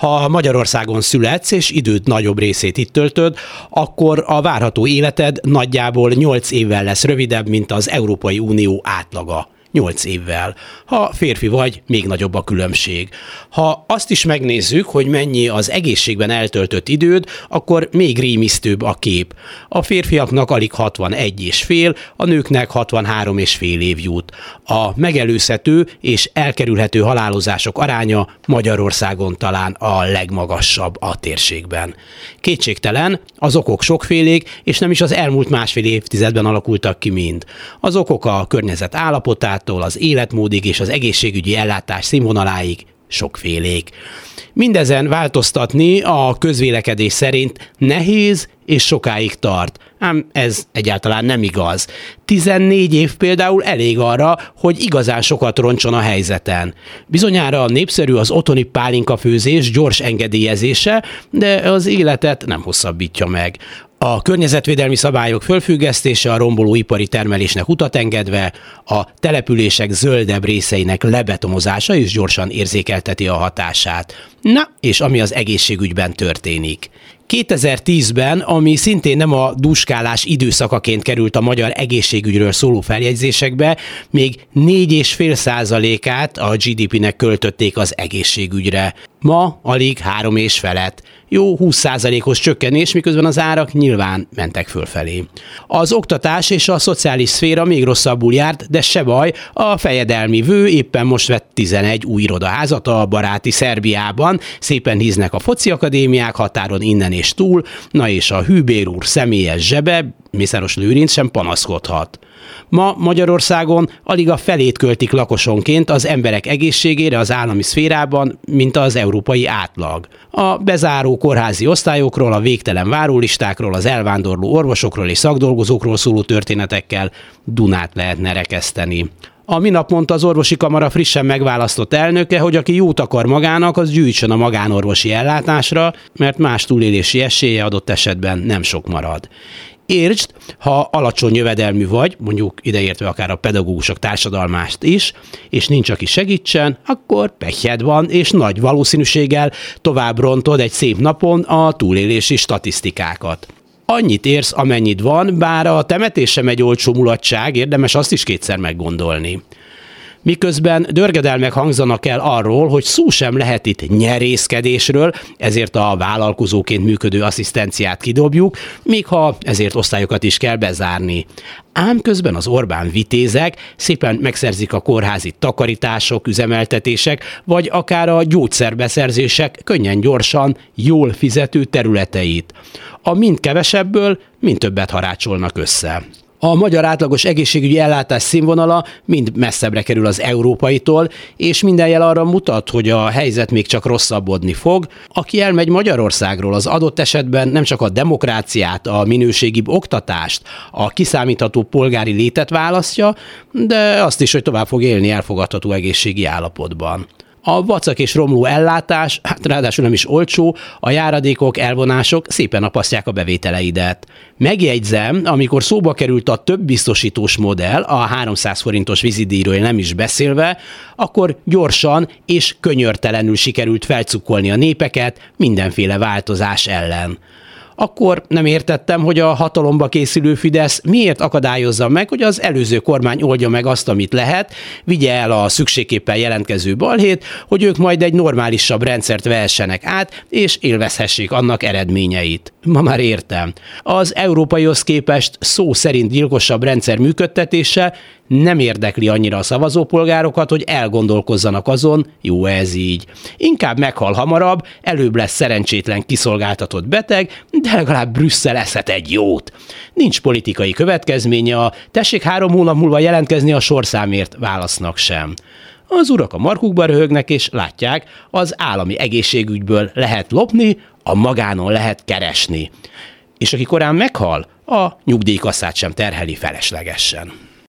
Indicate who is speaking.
Speaker 1: Ha Magyarországon születsz, és időt nagyobb részét itt töltöd, akkor a várható életed nagyjából 8 évvel lesz rövidebb, mint az Európai Unió átlaga. 8 évvel. Ha férfi vagy, még nagyobb a különbség. Ha azt is megnézzük, hogy mennyi az egészségben eltöltött időd, akkor még rémisztőbb a kép. A férfiaknak alig 61 és fél, a nőknek 63 és fél év jut. A megelőzhető és elkerülhető halálozások aránya Magyarországon talán a legmagasabb a térségben. Kétségtelen, az okok sokfélék, és nem is az elmúlt másfél évtizedben alakultak ki mind. Az okok a környezet állapotát, ellátásától az életmódig és az egészségügyi ellátás színvonaláig sokfélék. Mindezen változtatni a közvélekedés szerint nehéz és sokáig tart. Ám ez egyáltalán nem igaz. 14 év például elég arra, hogy igazán sokat roncson a helyzeten. Bizonyára népszerű az otthoni pálinka főzés gyors engedélyezése, de az életet nem hosszabbítja meg. A környezetvédelmi szabályok fölfüggesztése a romboló ipari termelésnek utat engedve, a települések zöldebb részeinek lebetomozása is gyorsan érzékelteti a hatását. Na, és ami az egészségügyben történik. 2010-ben, ami szintén nem a duskálás időszakaként került a magyar egészségügyről szóló feljegyzésekbe, még 4,5 százalékát a GDP-nek költötték az egészségügyre. Ma alig három és felett. Jó 20%-os csökkenés, miközben az árak nyilván mentek fölfelé. Az oktatás és a szociális szféra még rosszabbul járt, de se baj, a fejedelmi vő éppen most vett 11 új irodaházat a baráti Szerbiában, szépen híznek a foci akadémiák határon innen és túl, na és a hűbér úr személyes zsebe, Mészáros Lőrinc sem panaszkodhat. Ma Magyarországon alig a felét költik lakosonként az emberek egészségére az állami szférában, mint az európai átlag. A bezáró kórházi osztályokról, a végtelen várólistákról, az elvándorló orvosokról és szakdolgozókról szóló történetekkel Dunát lehetne rekeszteni. A minap mondta az orvosi kamara frissen megválasztott elnöke, hogy aki jót akar magának, az gyűjtsön a magánorvosi ellátásra, mert más túlélési esélye adott esetben nem sok marad. Értsd, ha alacsony jövedelmű vagy, mondjuk ideértve akár a pedagógusok társadalmást is, és nincs, aki segítsen, akkor pekjed van, és nagy valószínűséggel tovább rontod egy szép napon a túlélési statisztikákat annyit érsz, amennyit van, bár a temetés sem egy olcsó mulatság, érdemes azt is kétszer meggondolni miközben dörgedelmek hangzanak el arról, hogy szó sem lehet itt nyerészkedésről, ezért a vállalkozóként működő asszisztenciát kidobjuk, még ha ezért osztályokat is kell bezárni. Ám közben az Orbán vitézek szépen megszerzik a kórházi takarítások, üzemeltetések, vagy akár a gyógyszerbeszerzések könnyen gyorsan, jól fizető területeit. A mind kevesebből, mind többet harácsolnak össze. A magyar átlagos egészségügyi ellátás színvonala mind messzebbre kerül az európaitól, és minden jel arra mutat, hogy a helyzet még csak rosszabbodni fog. Aki elmegy Magyarországról, az adott esetben nem csak a demokráciát, a minőségibb oktatást, a kiszámítható polgári létet választja, de azt is, hogy tovább fog élni elfogadható egészségi állapotban. A vacak és romló ellátás, hát ráadásul nem is olcsó, a járadékok, elvonások szépen apasztják a bevételeidet. Megjegyzem, amikor szóba került a több biztosítós modell, a 300 forintos vizidíjról nem is beszélve, akkor gyorsan és könyörtelenül sikerült felcukkolni a népeket mindenféle változás ellen akkor nem értettem, hogy a hatalomba készülő Fidesz miért akadályozza meg, hogy az előző kormány oldja meg azt, amit lehet, vigye el a szükségképpen jelentkező balhét, hogy ők majd egy normálisabb rendszert vehessenek át, és élvezhessék annak eredményeit. Ma már értem. Az európaihoz képest szó szerint gyilkosabb rendszer működtetése nem érdekli annyira a szavazópolgárokat, hogy elgondolkozzanak azon, jó ez így. Inkább meghal hamarabb, előbb lesz szerencsétlen kiszolgáltatott beteg, de legalább Brüsszel eszhet egy jót. Nincs politikai következménye, a tessék három hónap múlva jelentkezni a sorszámért válasznak sem. Az urak a markukba röhögnek, és látják, az állami egészségügyből lehet lopni, a magánon lehet keresni. És aki korán meghal, a nyugdíjkasszát sem terheli feleslegesen.